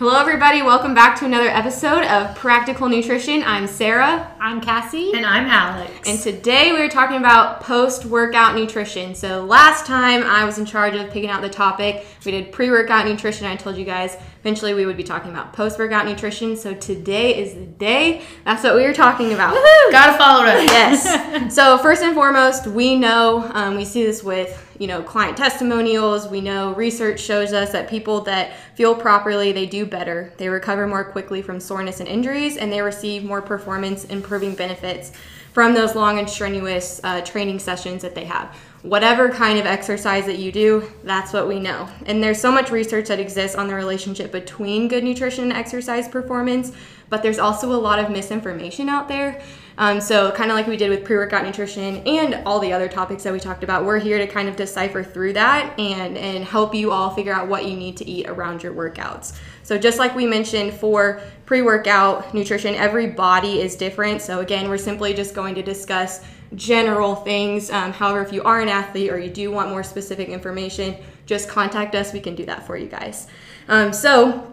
Hello, everybody. Welcome back to another episode of Practical Nutrition. I'm Sarah. I'm Cassie. And I'm Alex. And today we are talking about post workout nutrition. So, last time I was in charge of picking out the topic, we did pre workout nutrition. I told you guys eventually we would be talking about post workout nutrition. So, today is the day. That's what we were talking about. Gotta follow it. Yes. so, first and foremost, we know um, we see this with you know client testimonials we know research shows us that people that fuel properly they do better they recover more quickly from soreness and injuries and they receive more performance improving benefits from those long and strenuous uh, training sessions that they have whatever kind of exercise that you do that's what we know and there's so much research that exists on the relationship between good nutrition and exercise performance but there's also a lot of misinformation out there um, so, kind of like we did with pre workout nutrition and all the other topics that we talked about, we're here to kind of decipher through that and, and help you all figure out what you need to eat around your workouts. So, just like we mentioned for pre workout nutrition, every body is different. So, again, we're simply just going to discuss general things. Um, however, if you are an athlete or you do want more specific information, just contact us. We can do that for you guys. Um, so,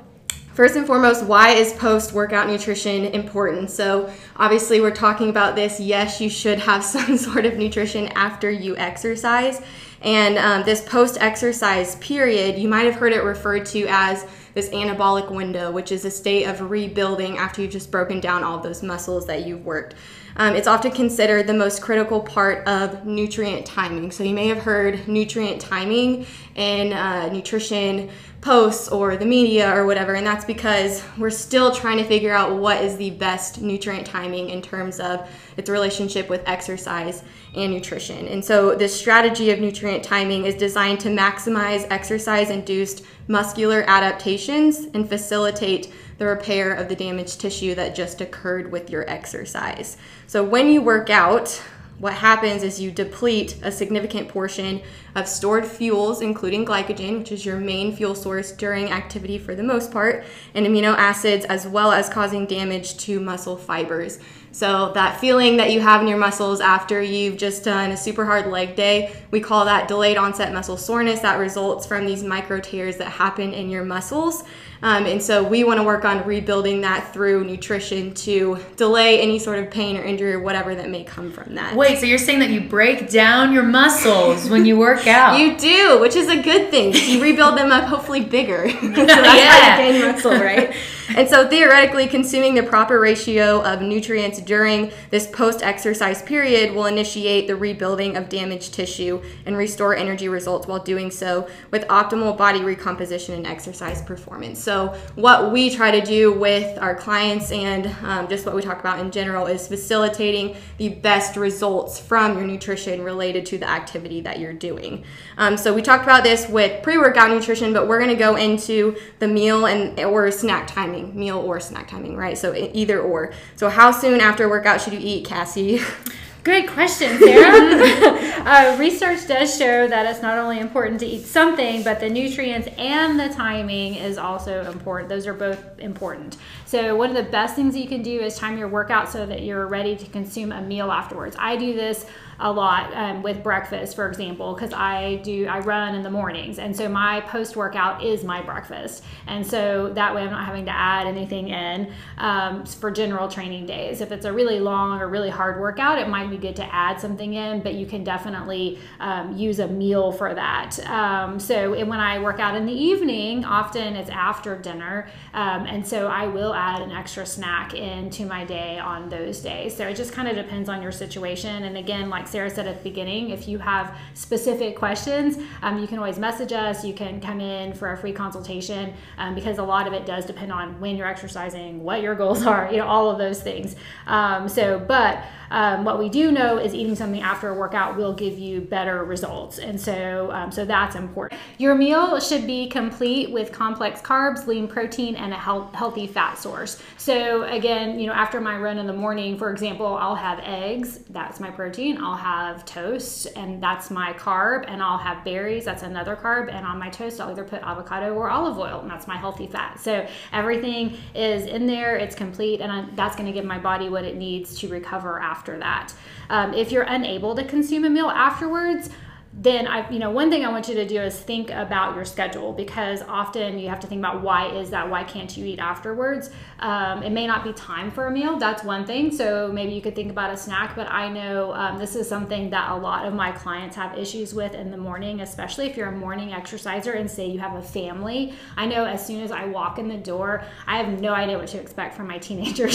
First and foremost, why is post workout nutrition important? So, obviously, we're talking about this. Yes, you should have some sort of nutrition after you exercise. And um, this post exercise period, you might have heard it referred to as this anabolic window, which is a state of rebuilding after you've just broken down all those muscles that you've worked. Um, it's often considered the most critical part of nutrient timing. So, you may have heard nutrient timing in uh, nutrition posts or the media or whatever, and that's because we're still trying to figure out what is the best nutrient timing in terms of its relationship with exercise and nutrition. And so, this strategy of nutrient timing is designed to maximize exercise induced muscular adaptations and facilitate the repair of the damaged tissue that just occurred with your exercise. So, when you work out, what happens is you deplete a significant portion of stored fuels, including glycogen, which is your main fuel source during activity for the most part, and amino acids, as well as causing damage to muscle fibers. So, that feeling that you have in your muscles after you've just done a super hard leg day, we call that delayed onset muscle soreness that results from these micro tears that happen in your muscles. Um, and so we want to work on rebuilding that through nutrition to delay any sort of pain or injury or whatever that may come from that. Wait, so you're saying that you break down your muscles when you work out? You do, which is a good thing. You rebuild them up hopefully bigger. so that's yeah. you gain muscle, right? and so theoretically, consuming the proper ratio of nutrients during this post exercise period will initiate the rebuilding of damaged tissue and restore energy results while doing so with optimal body recomposition and exercise performance. So, what we try to do with our clients and um, just what we talk about in general is facilitating the best results from your nutrition related to the activity that you're doing. Um, so, we talked about this with pre workout nutrition, but we're going to go into the meal and or snack timing, meal or snack timing, right? So, either or. So, how soon after workout should you eat, Cassie? Great question, Sarah. uh, research does show that it's not only important to eat something, but the nutrients and the timing is also important. Those are both important. So, one of the best things you can do is time your workout so that you're ready to consume a meal afterwards. I do this a lot um, with breakfast, for example, because I do I run in the mornings, and so my post workout is my breakfast, and so that way I'm not having to add anything in um, for general training days. If it's a really long or really hard workout, it might be good to add something in, but you can definitely um, use a meal for that. Um, so when I work out in the evening, often it's after dinner, um, and so I will add an extra snack into my day on those days. So it just kind of depends on your situation, and again, like Sarah said at the beginning, if you have specific questions, um, you can always message us. You can come in for a free consultation um, because a lot of it does depend on when you're exercising, what your goals are, you know, all of those things. Um, so, but um, what we do know is eating something after a workout will give you better results, and so um, so that's important. Your meal should be complete with complex carbs, lean protein, and a health, healthy fat source. So again, you know, after my run in the morning, for example, I'll have eggs. That's my protein. I'll have toast, and that's my carb, and I'll have berries. That's another carb, and on my toast, I'll either put avocado or olive oil, and that's my healthy fat. So everything is in there. It's complete, and I, that's going to give my body what it needs to recover after that. Um, if you're unable to consume a meal afterwards, then I, you know, one thing I want you to do is think about your schedule because often you have to think about why is that? Why can't you eat afterwards? Um, it may not be time for a meal. That's one thing. So maybe you could think about a snack. But I know um, this is something that a lot of my clients have issues with in the morning, especially if you're a morning exerciser and say you have a family. I know as soon as I walk in the door, I have no idea what to expect from my teenagers.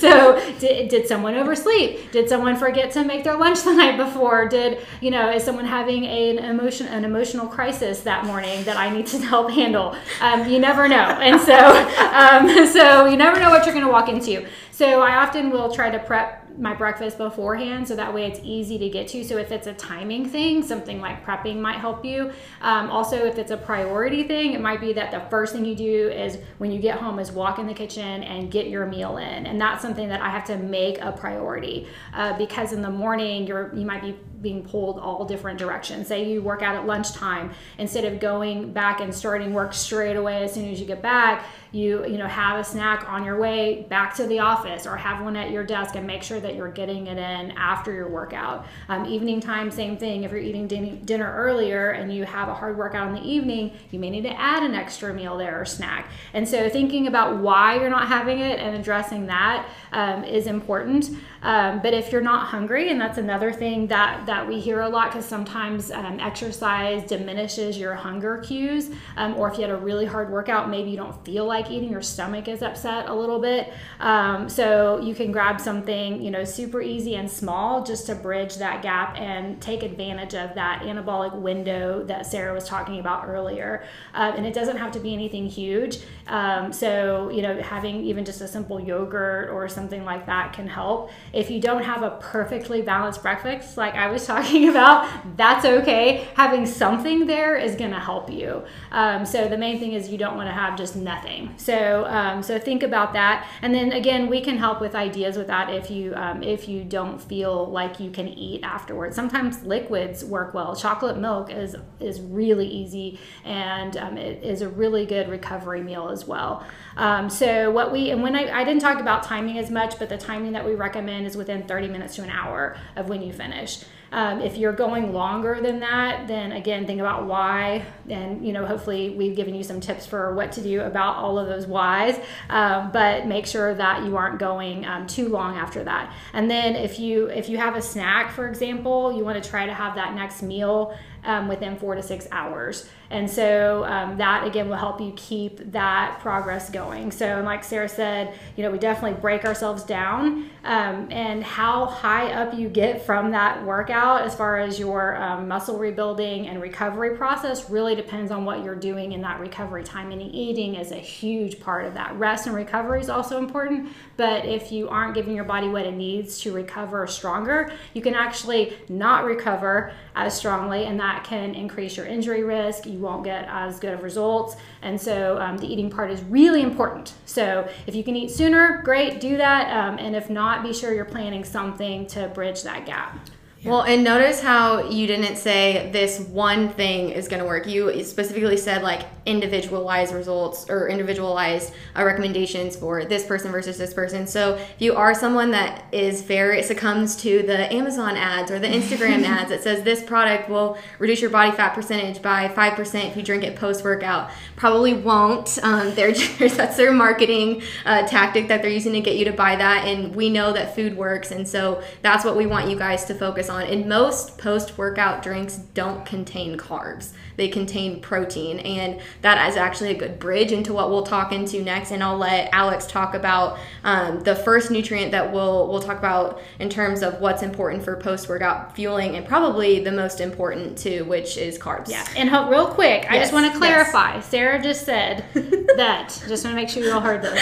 so did, did someone oversleep? Did someone forget to make their lunch the night before? Did you know? Is someone having an emotion an emotional crisis that morning that I need to help handle? Um, you never know, and so um, so you never know what you're going to walk into. So I often will try to prep my breakfast beforehand so that way it's easy to get to. So if it's a timing thing, something like prepping might help you. Um, also, if it's a priority thing, it might be that the first thing you do is when you get home is walk in the kitchen and get your meal in, and that's something that I have to make a priority uh, because in the morning you're you might be being pulled all different directions. Say you work out at lunchtime, instead of going back and starting work straight away as soon as you get back, you you know have a snack on your way back to the office or have one at your desk and make sure that you're getting it in after your workout. Um, evening time, same thing. If you're eating din- dinner earlier and you have a hard workout in the evening, you may need to add an extra meal there or snack. And so thinking about why you're not having it and addressing that um, is important. Um, but if you're not hungry, and that's another thing that that we hear a lot because sometimes um, exercise diminishes your hunger cues, um, or if you had a really hard workout, maybe you don't feel like eating, your stomach is upset a little bit. Um, so you can grab something you know super easy and small just to bridge that gap and take advantage of that anabolic window that Sarah was talking about earlier. Uh, and it doesn't have to be anything huge. Um, so you know having even just a simple yogurt or something like that can help. If you don't have a perfectly balanced breakfast, like I was talking about, that's okay. Having something there is going to help you. Um, so the main thing is you don't want to have just nothing. So um, so think about that, and then again, we can help with ideas with that if you um, if you don't feel like you can eat afterwards. Sometimes liquids work well. Chocolate milk is is really easy, and um, it is a really good recovery meal as well. Um, so what we and when I, I didn't talk about timing as much, but the timing that we recommend is within 30 minutes to an hour of when you finish. Um, if you're going longer than that, then again, think about why. And, you know, hopefully we've given you some tips for what to do about all of those whys. Um, but make sure that you aren't going um, too long after that. And then if you if you have a snack, for example, you want to try to have that next meal um, within four to six hours. And so um, that again will help you keep that progress going. So, like Sarah said, you know, we definitely break ourselves down. Um, and how high up you get from that workout, as far as your um, muscle rebuilding and recovery process, really depends on what you're doing in that recovery time. And eating is a huge part of that. Rest and recovery is also important. But if you aren't giving your body what it needs to recover stronger, you can actually not recover as strongly, and that can increase your injury risk. You won't get as good of results. And so um, the eating part is really important. So if you can eat sooner, great, do that. Um, and if not, be sure you're planning something to bridge that gap. Well, and notice how you didn't say this one thing is going to work. You specifically said like individualized results or individualized uh, recommendations for this person versus this person. So if you are someone that is very succumbs to the Amazon ads or the Instagram ads that says this product will reduce your body fat percentage by five percent if you drink it post workout, probably won't. Um, they're just, that's their marketing uh, tactic that they're using to get you to buy that. And we know that food works, and so that's what we want you guys to focus on. And most post workout drinks don't contain carbs, they contain protein. And that is actually a good bridge into what we'll talk into next. And I'll let Alex talk about um, the first nutrient that we'll, we'll talk about in terms of what's important for post workout fueling and probably the most important too, which is carbs. Yeah. And ho- real quick, I just want to clarify. Sarah just said that, just want to make sure you all heard this,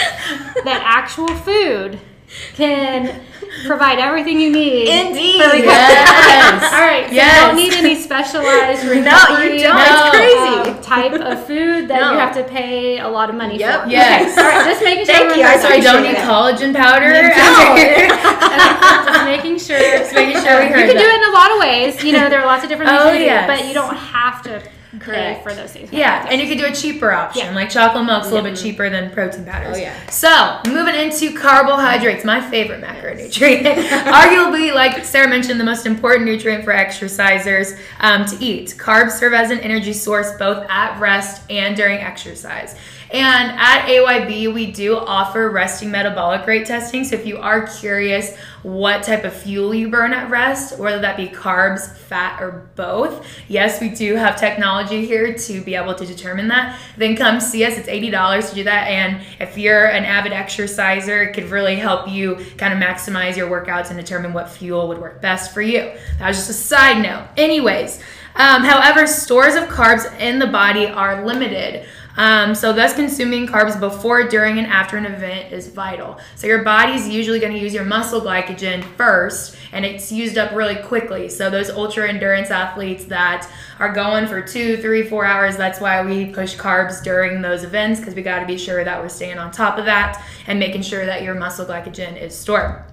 that actual food can provide everything you need. Indeed. for. Yes. All right. So Yes. you don't need any specialized No, you don't. It's um, type of food that No. you have to pay a lot of money Yep. for. Yes. Okay. All right. Just making sure. Thank you. I knows So I don't need Appreciate it. collagen powder. just making sure. Just making sure we you heard can do it in a lot of ways. You know, there are lots of different things Oh, you can yes. do, but you don't have to pay Correct. for those things. Yeah, and you could do a cheaper option. Yeah. Like chocolate milk's a little bit cheaper than protein powders. Oh, yeah. So, moving into carbohydrates, my favorite macronutrient. Arguably, like Sarah mentioned, the most important nutrient for exercisers um, to eat. Carbs serve as an energy source both at rest and during exercise. And at AYB, we do offer resting metabolic rate testing. So if you are curious what type of fuel you burn at rest, whether that be carbs, fat, or both, yes, we do have technology here to be able to determine that. Then come see us. It's $80 to do that. And if you're an avid exerciser, it could really help you kind of maximize your workouts and determine what fuel would work best for you. That was just a side note. Anyways, um, however, stores of carbs in the body are limited. Um, so, thus, consuming carbs before, during, and after an event is vital. So, your body's usually going to use your muscle glycogen first, and it's used up really quickly. So, those ultra endurance athletes that are going for two, three, four hours, that's why we push carbs during those events because we got to be sure that we're staying on top of that and making sure that your muscle glycogen is stored.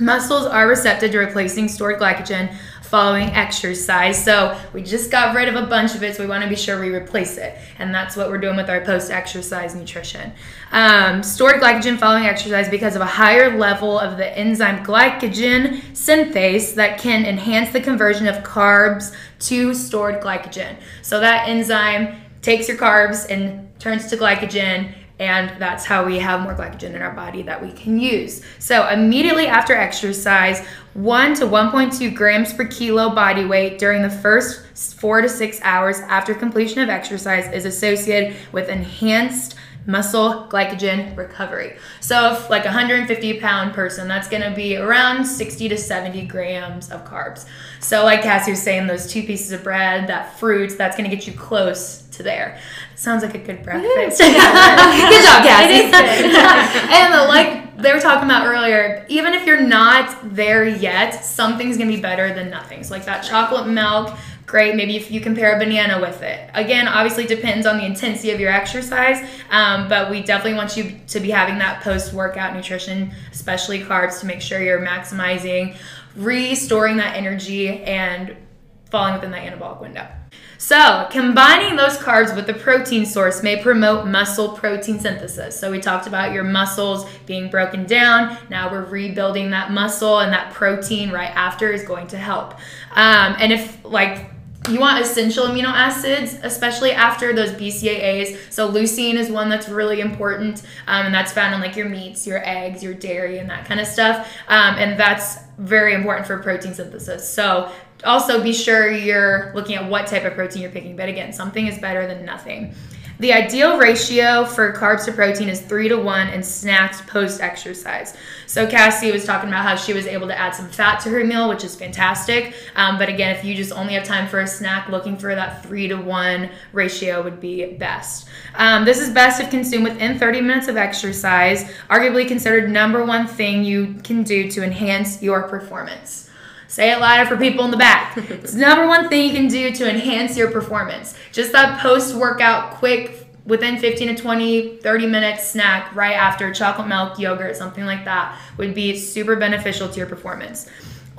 Muscles are receptive to replacing stored glycogen following exercise. So we just got rid of a bunch of it, so we want to be sure we replace it. And that's what we're doing with our post exercise nutrition. Um, stored glycogen following exercise because of a higher level of the enzyme glycogen synthase that can enhance the conversion of carbs to stored glycogen. So that enzyme takes your carbs and turns to glycogen and that's how we have more glycogen in our body that we can use. So, immediately after exercise, 1 to 1.2 grams per kilo body weight during the first 4 to 6 hours after completion of exercise is associated with enhanced muscle glycogen recovery. So, if like a 150 pound person, that's gonna be around 60 to 70 grams of carbs. So, like Cassie was saying, those two pieces of bread, that fruit, that's gonna get you close to there. Sounds like a good breakfast. good job, Cassie. It is good. and uh, like they were talking about earlier, even if you're not there yet, something's gonna be better than nothing. So, like that chocolate milk great. Maybe if you compare a banana with it. Again, obviously depends on the intensity of your exercise, um, but we definitely want you to be having that post workout nutrition, especially carbs, to make sure you're maximizing, restoring that energy, and falling within that anabolic window. So, combining those carbs with the protein source may promote muscle protein synthesis. So, we talked about your muscles being broken down. Now we're rebuilding that muscle, and that protein right after is going to help. Um, and if, like, you want essential amino acids, especially after those BCAAs. So leucine is one that's really important, um, and that's found in like your meats, your eggs, your dairy, and that kind of stuff. Um, and that's very important for protein synthesis. So also be sure you're looking at what type of protein you're picking. But again, something is better than nothing. The ideal ratio for carbs to protein is three to one in snacks post exercise. So, Cassie was talking about how she was able to add some fat to her meal, which is fantastic. Um, but again, if you just only have time for a snack, looking for that three to one ratio would be best. Um, this is best if consumed within 30 minutes of exercise, arguably considered number one thing you can do to enhance your performance. Say it louder for people in the back. it's the number one thing you can do to enhance your performance. Just that post workout, quick, within 15 to 20, 30 minutes snack right after chocolate milk, yogurt, something like that would be super beneficial to your performance.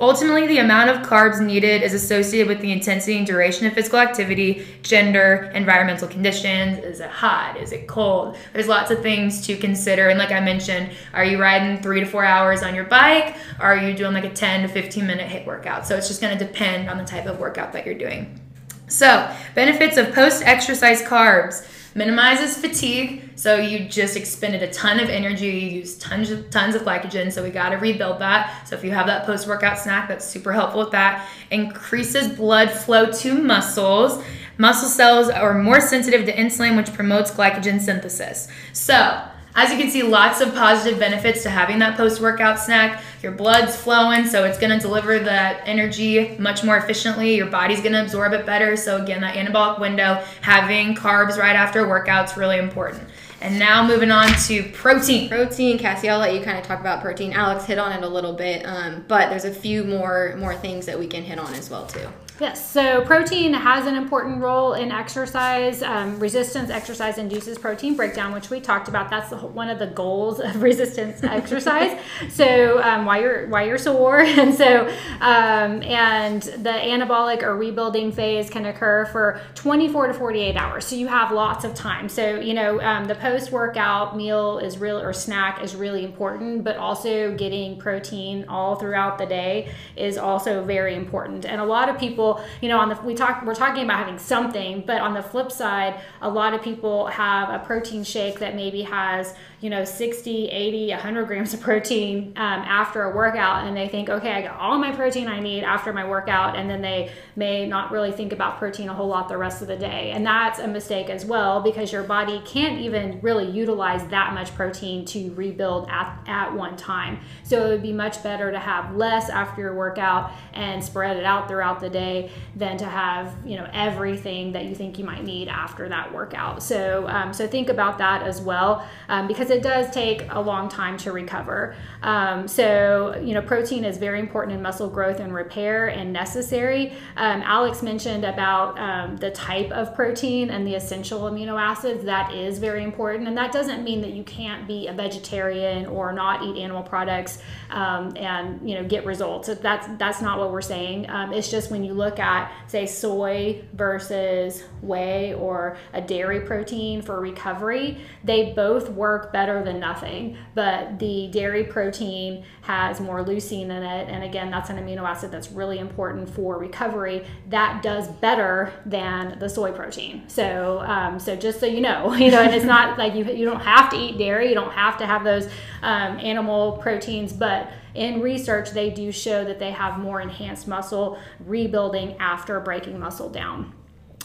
Ultimately, the amount of carbs needed is associated with the intensity and duration of physical activity, gender, environmental conditions. Is it hot? Is it cold? There's lots of things to consider. And like I mentioned, are you riding three to four hours on your bike? Are you doing like a 10 to 15 minute HIIT workout? So it's just going to depend on the type of workout that you're doing. So, benefits of post exercise carbs minimizes fatigue. So you just expended a ton of energy, you used tons of tons of glycogen. So we got to rebuild that. So if you have that post workout snack, that's super helpful with that. Increases blood flow to muscles. Muscle cells are more sensitive to insulin, which promotes glycogen synthesis. So as you can see, lots of positive benefits to having that post workout snack. Your blood's flowing, so it's gonna deliver that energy much more efficiently. Your body's gonna absorb it better. So, again, that anabolic window, having carbs right after workout's really important. And now moving on to protein. Protein, Cassie, I'll let you kind of talk about protein. Alex hit on it a little bit, um, but there's a few more more things that we can hit on as well too. Yes, so protein has an important role in exercise. Um, resistance exercise induces protein breakdown, which we talked about. That's the, one of the goals of resistance exercise. So um, why you're why you're sore, and so um, and the anabolic or rebuilding phase can occur for 24 to 48 hours. So you have lots of time. So you know um, the post workout meal is real or snack is really important, but also getting protein all throughout the day is also very important. And a lot of people people, you know, on the we talk we're talking about having something, but on the flip side, a lot of people have a protein shake that maybe has you know 60 80 100 grams of protein um, after a workout and they think okay i got all my protein i need after my workout and then they may not really think about protein a whole lot the rest of the day. And that's a mistake as well because your body can't even really utilize that much protein to rebuild at, at one time. So it would be much better to have less after your workout and spread it out throughout the day than to have you know everything that you think you might need after that workout. So um, so think about that as well um, because it does take a long time to recover. Um, so, you know, protein is very important in muscle growth and repair and necessary. Um, Alex mentioned about um, the type of protein and the essential amino acids. That is very important. And that doesn't mean that you can't be a vegetarian or not eat animal products um, and, you know, get results. That's, that's not what we're saying. Um, it's just when you look at, say, soy versus whey or a dairy protein for recovery, they both work better better than nothing. But the dairy protein has more leucine in it. And again, that's an amino acid that's really important for recovery. That does better than the soy protein. So, um, so just so you know, you know, and it's not like you, you don't have to eat dairy, you don't have to have those um, animal proteins, but in research, they do show that they have more enhanced muscle rebuilding after breaking muscle down.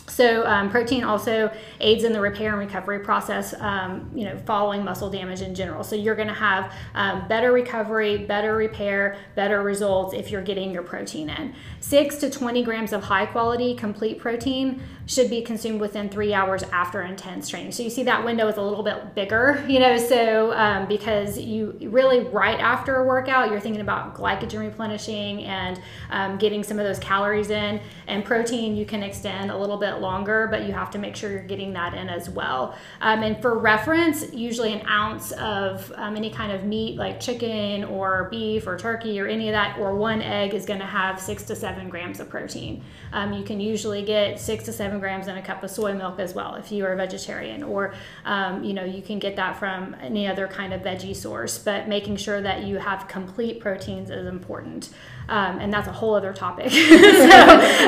So um, protein also aids in the repair and recovery process, um, you know, following muscle damage in general. So you're going to have um, better recovery, better repair, better results if you're getting your protein in. Six to 20 grams of high quality complete protein should be consumed within three hours after intense training. So you see that window is a little bit bigger, you know, so um, because you really right after a workout, you're thinking about glycogen replenishing and um, getting some of those calories in, and protein you can extend a little bit longer, but you have to make sure you're getting that in as well. Um, and for reference, usually an ounce of um, any kind of meat like chicken or beef or turkey or any of that, or one egg is going to have six to seven grams of protein. Um, you can usually get six to seven grams in a cup of soy milk as well if you are a vegetarian, or um, you know you can get that from any other kind of veggie source. But making sure that you have complete proteins is important um, and that's a whole other topic. so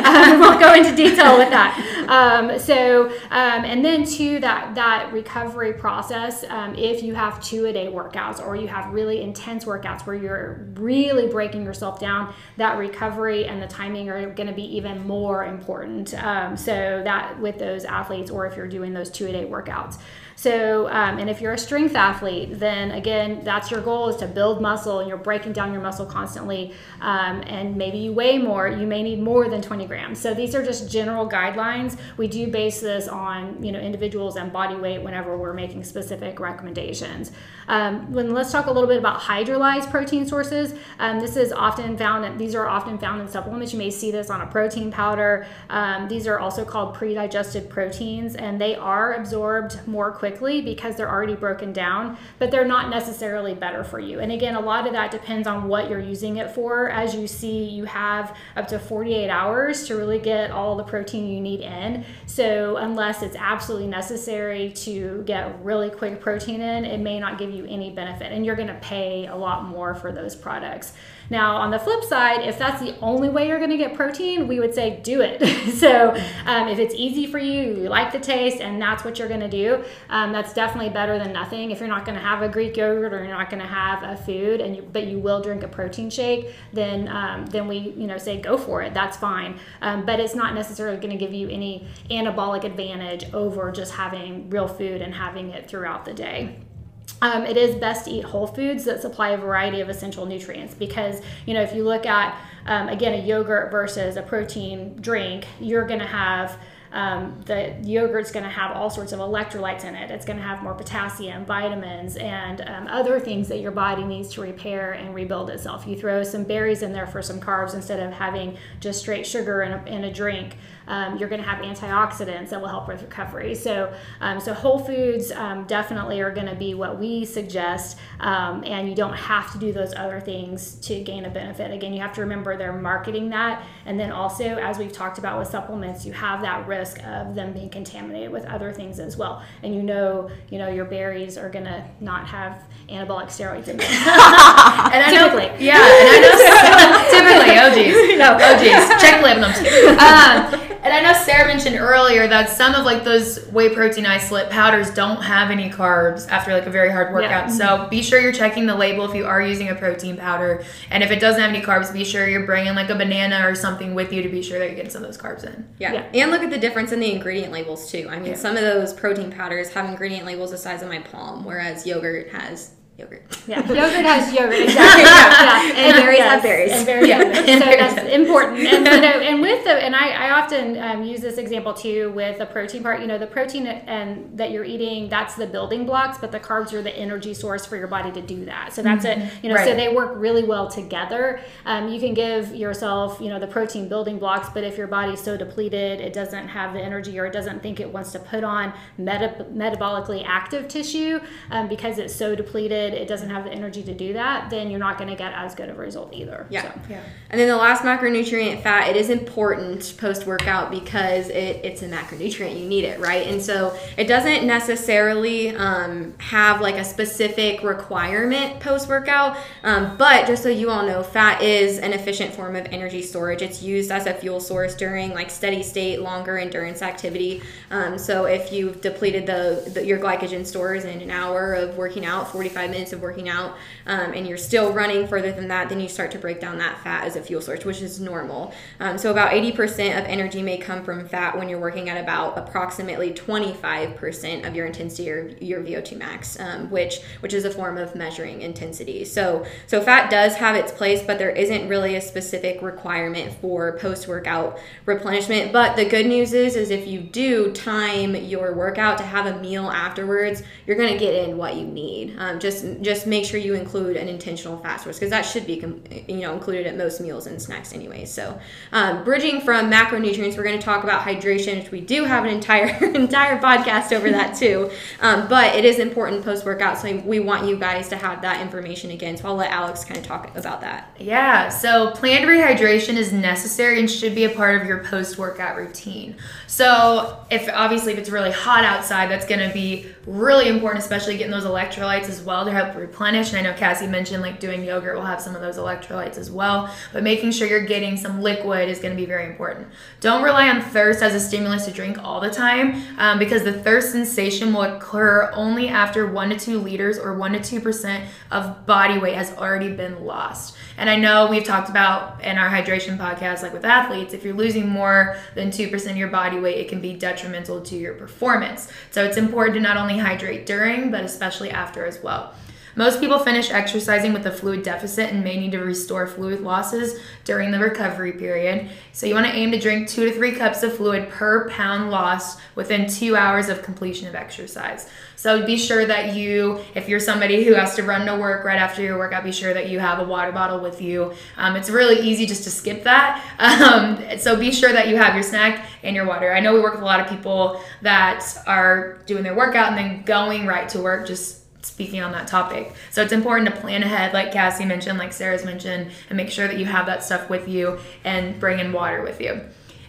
um, we'll go into detail with that. Um, so um, and then to that that recovery process, if you have two a day workouts or you have really intense workouts where you're really breaking yourself down, that recovery and the timing are going to be even more important. Um, so that with those athletes, or if you're doing those two a day workouts. So, um, and if you're a strength athlete, then again, that's your goal is to build muscle and you're breaking down your muscle constantly. Um, and maybe you weigh more, you may need more than 20 grams. So these are just general guidelines. We do base this on, you know, individuals and body weight whenever we're making specific recommendations. Um, when let's talk a little bit about hydrolyzed protein sources. Um, this is often found, these are often found in supplements. You may see this on a protein powder. Um, these are also called pre-digested proteins and they are absorbed more quickly because they're already broken down, but they're not necessarily better for you. And again, a lot of that depends on what you're using it for. As you see, you have up to 48 hours to really get all the protein you need in. So, unless it's absolutely necessary to get really quick protein in, it may not give you any benefit, and you're going to pay a lot more for those products. Now, on the flip side, if that's the only way you're going to get protein, we would say do it. so, um, if it's easy for you, you like the taste, and that's what you're going to do, um, that's definitely better than nothing. If you're not going to have a Greek yogurt or you're not going to have a food, and you, but you will drink a protein shake, then um, then we you know say go for it. That's fine. Um, but it's not necessarily going to give you any anabolic advantage over just having real food and having it throughout the day. Um, it is best to eat whole foods that supply a variety of essential nutrients because you know if you look at um, again a yogurt versus a protein drink you're going to have um, the yogurt's going to have all sorts of electrolytes in it. It's going to have more potassium, vitamins, and um, other things that your body needs to repair and rebuild itself. You throw some berries in there for some carbs instead of having just straight sugar in a, in a drink um, you're going to have antioxidants that will help with recovery. So, um, so whole foods um, definitely are going to be what we suggest, um, and you don't have to do those other things to gain a benefit. Again, you have to remember they're marketing that, and then also, as we've talked about with supplements, you have that risk of them being contaminated with other things as well. And you know, you know, your berries are going to not have anabolic steroids in them. and I know, yeah, and I know typically, oh geez, no, oh geez, check. Um, and I know Sarah mentioned earlier that some of like those whey protein isolate powders don't have any carbs after like a very hard workout. Yeah. So be sure you're checking the label if you are using a protein powder. And if it doesn't have any carbs, be sure you're bringing like a banana or something with you to be sure that you're getting some of those carbs in. Yeah. yeah. And look at the difference in the ingredient labels too. I mean, yeah. some of those protein powders have ingredient labels the size of my palm, whereas yogurt has yogurt. Yeah, yogurt has yogurt. Exactly. yeah. And, and berries yes, have berries. And berries yeah. have berries. So that's important. And, you know, and with the, and I, I often um, use this example too with the protein part. You know, the protein and that you're eating, that's the building blocks, but the carbs are the energy source for your body to do that. So that's mm-hmm. it. You know, right. so they work really well together. Um, you can give yourself, you know, the protein building blocks, but if your body's so depleted, it doesn't have the energy or it doesn't think it wants to put on meta- metabolically active tissue um, because it's so depleted it doesn't have the energy to do that, then you're not going to get as good of a result either. Yeah. So. yeah. And then the last macronutrient, fat, it is important post workout because it, it's a macronutrient. You need it, right? And so it doesn't necessarily um, have like a specific requirement post workout, um, but just so you all know, fat is an efficient form of energy storage. It's used as a fuel source during like steady state, longer endurance activity. Um, so if you've depleted the, the your glycogen stores in an hour of working out, 45 minutes of working out um, and you're still running further than that, then you start to break down that fat as a fuel source, which is normal. Um, so about 80% of energy may come from fat when you're working at about approximately 25% of your intensity or your VO2 max, um, which which is a form of measuring intensity. So so fat does have its place, but there isn't really a specific requirement for post workout replenishment. But the good news is is if you do time your workout to have a meal afterwards, you're gonna get in what you need. Um, just just make sure you include an intentional fat source because that should be you know included at most meals and snacks anyway. So um, bridging from macronutrients, we're going to talk about hydration, which we do have an entire entire podcast over that too. Um, but it is important post workout, so we want you guys to have that information again. So I'll let Alex kind of talk about that. Yeah. So planned rehydration is necessary and should be a part of your post workout routine. So if obviously if it's really hot outside, that's going to be really important, especially getting those electrolytes as well to help replenish. And I know Cassie mentioned like doing yogurt will have some of those electrolytes as well, but making sure you're getting some liquid is going to be very important. Don't rely on thirst as a stimulus to drink all the time um, because the thirst sensation will occur only after one to two liters or one to two percent of body weight has already been lost. And I know we've talked about in our hydration podcast, like with athletes, if you're losing more than 2% of your body weight, it can be detrimental to your performance. So it's important to not only hydrate during, but especially after as well. Most people finish exercising with a fluid deficit and may need to restore fluid losses during the recovery period. So, you want to aim to drink two to three cups of fluid per pound lost within two hours of completion of exercise. So, be sure that you, if you're somebody who has to run to work right after your workout, be sure that you have a water bottle with you. Um, it's really easy just to skip that. Um, so, be sure that you have your snack and your water. I know we work with a lot of people that are doing their workout and then going right to work just speaking on that topic. So it's important to plan ahead, like Cassie mentioned, like Sarah's mentioned, and make sure that you have that stuff with you and bring in water with you.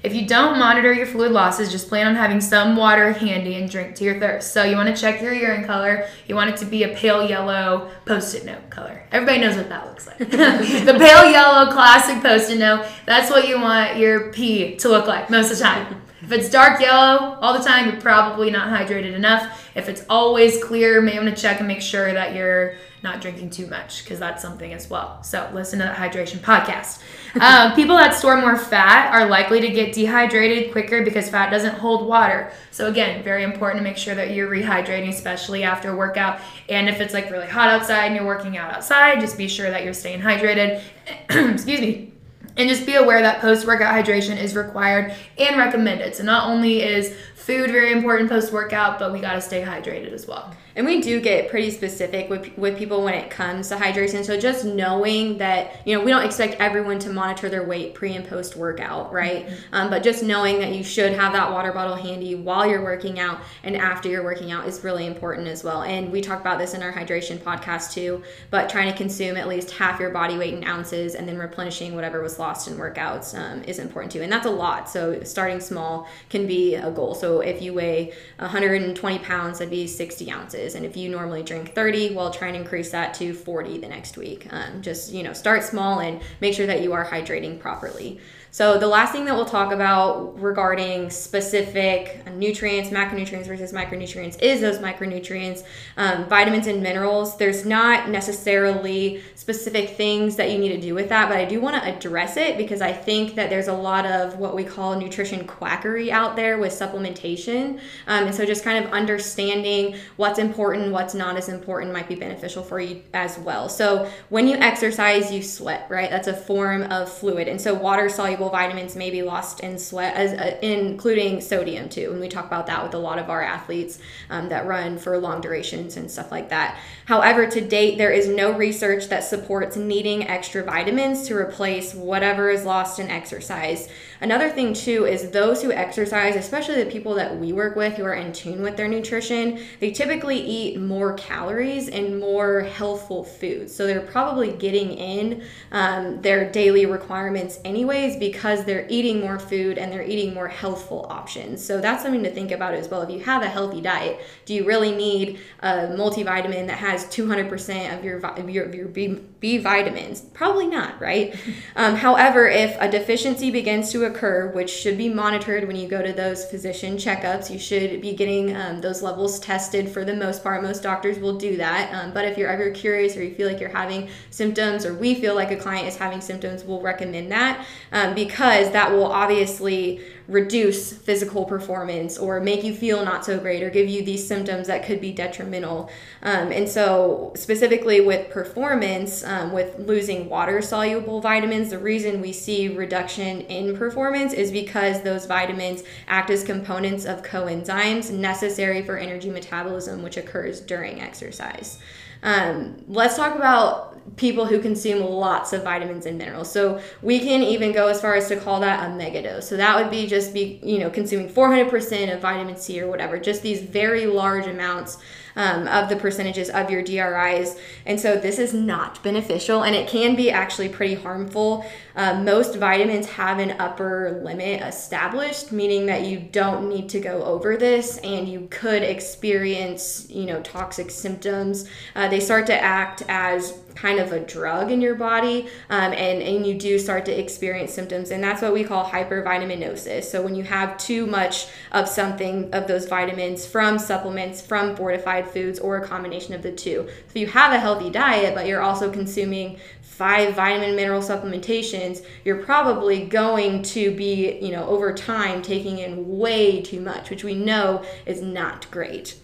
If you don't monitor your fluid losses, just plan on having some water handy and drink to your thirst. So you want to check your urine color. You want it to be a pale yellow post-it note color. Everybody knows what that looks like. the pale yellow classic post-it note. That's what you want your pee to look like most of the time. If it's dark yellow all the time, you're probably not hydrated enough. If it's always clear, may want to check and make sure that you're not drinking too much because that's something as well. So listen to that hydration podcast. um, people that store more fat are likely to get dehydrated quicker because fat doesn't hold water. So again, very important to make sure that you're rehydrating, especially after a workout. And if it's like really hot outside and you're working out outside, just be sure that you're staying hydrated. Excuse me And just be aware that post workout hydration is required and recommended. So, not only is food very important post workout, but we got to stay hydrated as well. And we do get pretty specific with, with people when it comes to hydration. So just knowing that, you know, we don't expect everyone to monitor their weight pre and post workout, right? Mm-hmm. Um, but just knowing that you should have that water bottle handy while you're working out and after you're working out is really important as well. And we talk about this in our hydration podcast too, but trying to consume at least half your body weight in ounces and then replenishing whatever was lost in workouts um, is important too. And that's a lot. So starting small can be a goal. So if you weigh 120 pounds, that'd be 60 ounces ounces. And if you normally drink 30, well, try and increase that to 40 the next week. Um, just, you know, start small and make sure that you are hydrating properly. So the last thing that we'll talk about regarding specific nutrients, macronutrients versus micronutrients, is those micronutrients, um, vitamins and minerals. There's not necessarily specific things that you need to do with that, but I do want to address it because I think that there's a lot of what we call nutrition quackery out there with supplementation. Um, and so just kind of understanding what's important, what's not as important might be beneficial for you as well. So when you exercise, you sweat, right? That's a form of fluid. And so water soluble soluble vitamins may be lost in sweat, as uh, including sodium too. And we talk about that with a lot of our athletes um, that run for long durations and stuff like that. However, to date, there is no research that supports needing extra vitamins to replace whatever is lost in exercise. Another thing too is those who exercise, especially the people that we work with who are in tune with their nutrition, they typically eat more calories and more healthful foods. So they're probably getting in um, their daily requirements anyways because they're eating more food and they're eating more healthful options. So that's something to think about as well. If you have a healthy diet, do you really need a multivitamin that has 200% of your, of your, of your B, B vitamins? Probably not, right? um, however, if a deficiency begins to occur, which should be monitored when you go to those physician checkups. You should be getting um, those levels tested for the most part. Most doctors will do that. Um, but if you're ever curious or you feel like you're having symptoms or we feel like a client is having symptoms, we'll recommend that um, because that will obviously reduce physical performance or make you feel not so great or give you these symptoms that could be detrimental. Um, and so, specifically with performance, um, with losing water soluble vitamins, the reason we see reduction in performance is because those vitamins act as components of coenzymes necessary for energy metabolism, which occurs during exercise. Um, let's talk about people who consume lots of vitamins and minerals. So we can even go as far as to call that a megadose. So that would be just be, you know, consuming 400% of vitamin C or whatever, just these very large amounts um, of the percentages of your DRIs. And so this is not beneficial and it can be actually pretty harmful. Uh, most vitamins have an upper limit established, meaning that you don't need to go over this and you could experience, you know, toxic symptoms. Uh, they start to act as kind of a drug in your body um, and, and you do start to experience symptoms and that's what we call hypervitaminosis. So when you have too much of something of those vitamins from supplements from fortified foods or a combination of the two. So you have a healthy diet but you're also consuming five vitamin mineral supplementations you're probably going to be you know over time taking in way too much which we know is not great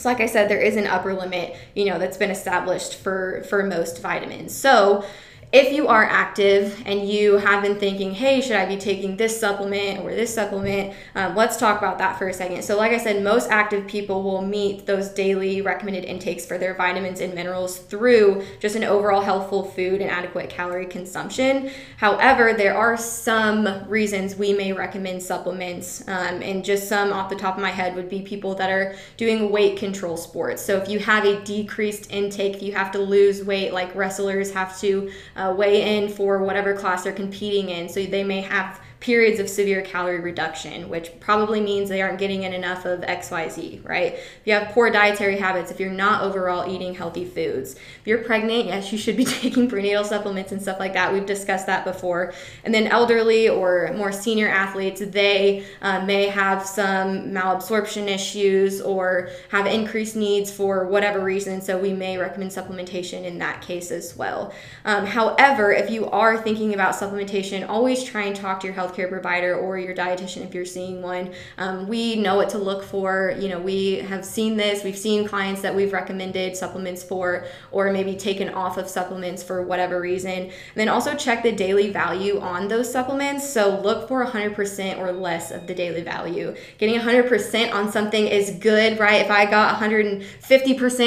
so like I said, there is an upper limit, you know, that's been established for for most vitamins. So if you are active and you have been thinking, hey, should I be taking this supplement or this supplement? Um, let's talk about that for a second. So, like I said, most active people will meet those daily recommended intakes for their vitamins and minerals through just an overall healthful food and adequate calorie consumption. However, there are some reasons we may recommend supplements, um, and just some off the top of my head would be people that are doing weight control sports. So, if you have a decreased intake, you have to lose weight, like wrestlers have to uh, weigh in for whatever class they're competing in. So they may have periods of severe calorie reduction, which probably means they aren't getting in enough of XYZ, right? If you have poor dietary habits, if you're not overall eating healthy foods, if you're pregnant, yes, you should be taking prenatal supplements and stuff like that. We've discussed that before. And then elderly or more senior athletes, they uh, may have some malabsorption issues or have increased needs for whatever reason. So we may recommend supplementation in that case as well. Um, however, if you are thinking about supplementation, always try and talk to your health healthcare provider or your dietitian if you're seeing one. Um, we know what to look for. You know, we have seen this. We've seen clients that we've recommended supplements for, or maybe taken off of supplements for whatever reason. And then also check the daily value on those supplements. So look for 100% or less of the daily value. Getting 100% on something is good, right? If I got 150%,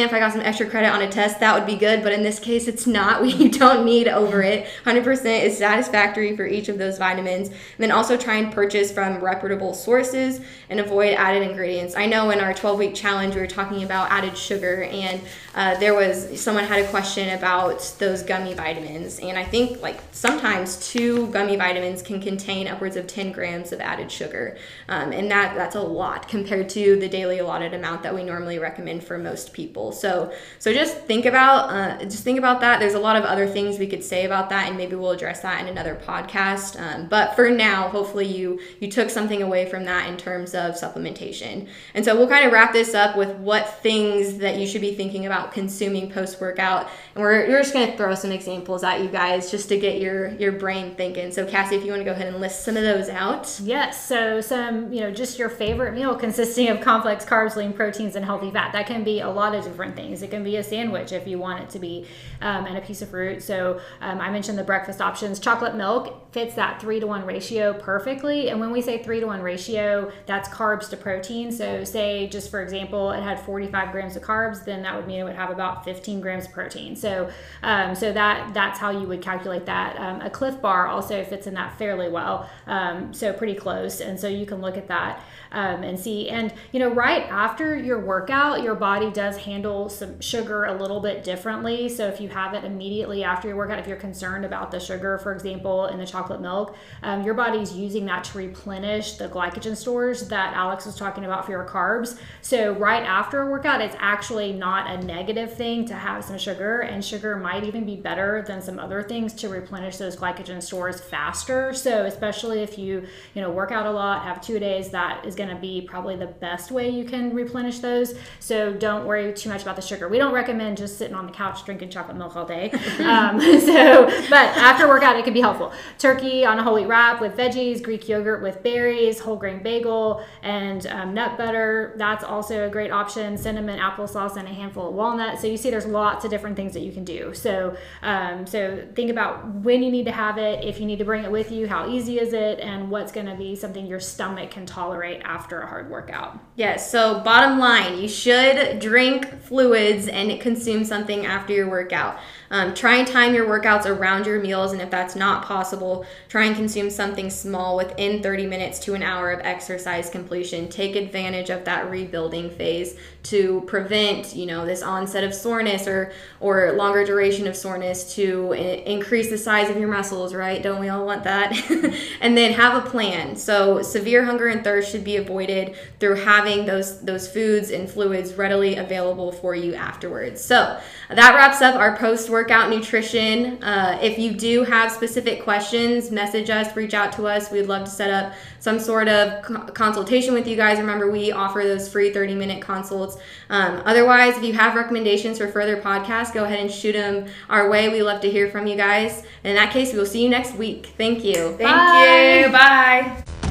if I got some extra credit on a test, that would be good. But in this case, it's not. We don't need over it. 100% is satisfactory for each of those vitamins. Then also try and purchase from reputable sources and avoid added ingredients. I know in our 12 week challenge, we were talking about added sugar, and uh, there was someone had a question about those gummy vitamins. And I think like sometimes two gummy vitamins can contain upwards of 10 grams of added sugar. Um, and that, that's a lot compared to the daily allotted amount that we normally recommend for most people. So, so just think about, uh, just think about that. There's a lot of other things we could say about that, and maybe we'll address that in another podcast. Um, but for now, hopefully you, you took something away from that in terms of supplementation. And so we'll kind of wrap this up with what things that you should be thinking about consuming post workout. And we're, we're just going to throw some examples at you guys just to get your, your brain thinking. So Cassie, if you want to go ahead and list some of those out. Yes. So some, you know, just your favorite meal consisting of complex carbs, lean proteins, and healthy fat. That can be a lot of different things. It can be a sandwich if you want it to be, um, and a piece of fruit. So um, I mentioned the breakfast options. Chocolate milk fits that three to one ratio perfectly. And when we say three to one ratio, that's carbs to protein. So say just for example, it had 45 grams of carbs, then that would mean it would have about 15 grams of protein. So um, so that that's how you would calculate that. Um, a Clif Bar also fits in that fairly well. Um, so pretty close. And so you can look at that um, and see. And, you know, right after your workout, your body does handle some sugar a little bit differently. So if you have it immediately after your workout, if you're concerned about the sugar, for example, in the chocolate milk, um, your body's using that to replenish the glycogen stores that Alex was talking about for your carbs. So right after a workout, it's actually not a negative thing to have some sugar, and sugar might even be better than some other things to replenish those glycogen stores faster. So especially if you, you know, work out a lot, have two days, that is going to be probably the best way you can replenish those. So don't worry too much about the sugar. We don't recommend just sitting on the couch drinking chocolate milk all day. um, so, but after workout, it can be helpful. Turkey on a whole wheat wrap with veggies, Greek yogurt with berries, whole grain bagel, and um, nut butter. That's also a great option. Cinnamon applesauce and a handful of walnuts. So you see, there's lots of different things that you can do. So, um, so think about when you need to have it, if you need to bring it with you, how easy is it, and what's going to be something your stomach can tolerate after a hard workout. Yes. So bottom line, you should drink fluids and consume something after your workout. Um, try and time your workouts around your meals, and if that's not possible, try and consume something small within 30 minutes to an hour of exercise completion. Take advantage of that rebuilding phase to prevent, you know, this onset of soreness or or longer duration of soreness to increase the size of your muscles, right? Don't we all want that? and then have a plan. So severe hunger and thirst should be avoided through having those those foods and fluids readily available for you afterwards. So that wraps up our post workout nutrition. Uh, if you do have specific questions, message us, reach out to us. We'd love to set up some sort of consultation with you guys. Remember, we offer those free 30 minute consults. Um, otherwise, if you have recommendations for further podcasts, go ahead and shoot them our way. We love to hear from you guys. And in that case, we will see you next week. Thank you. Thank Bye. you. Bye.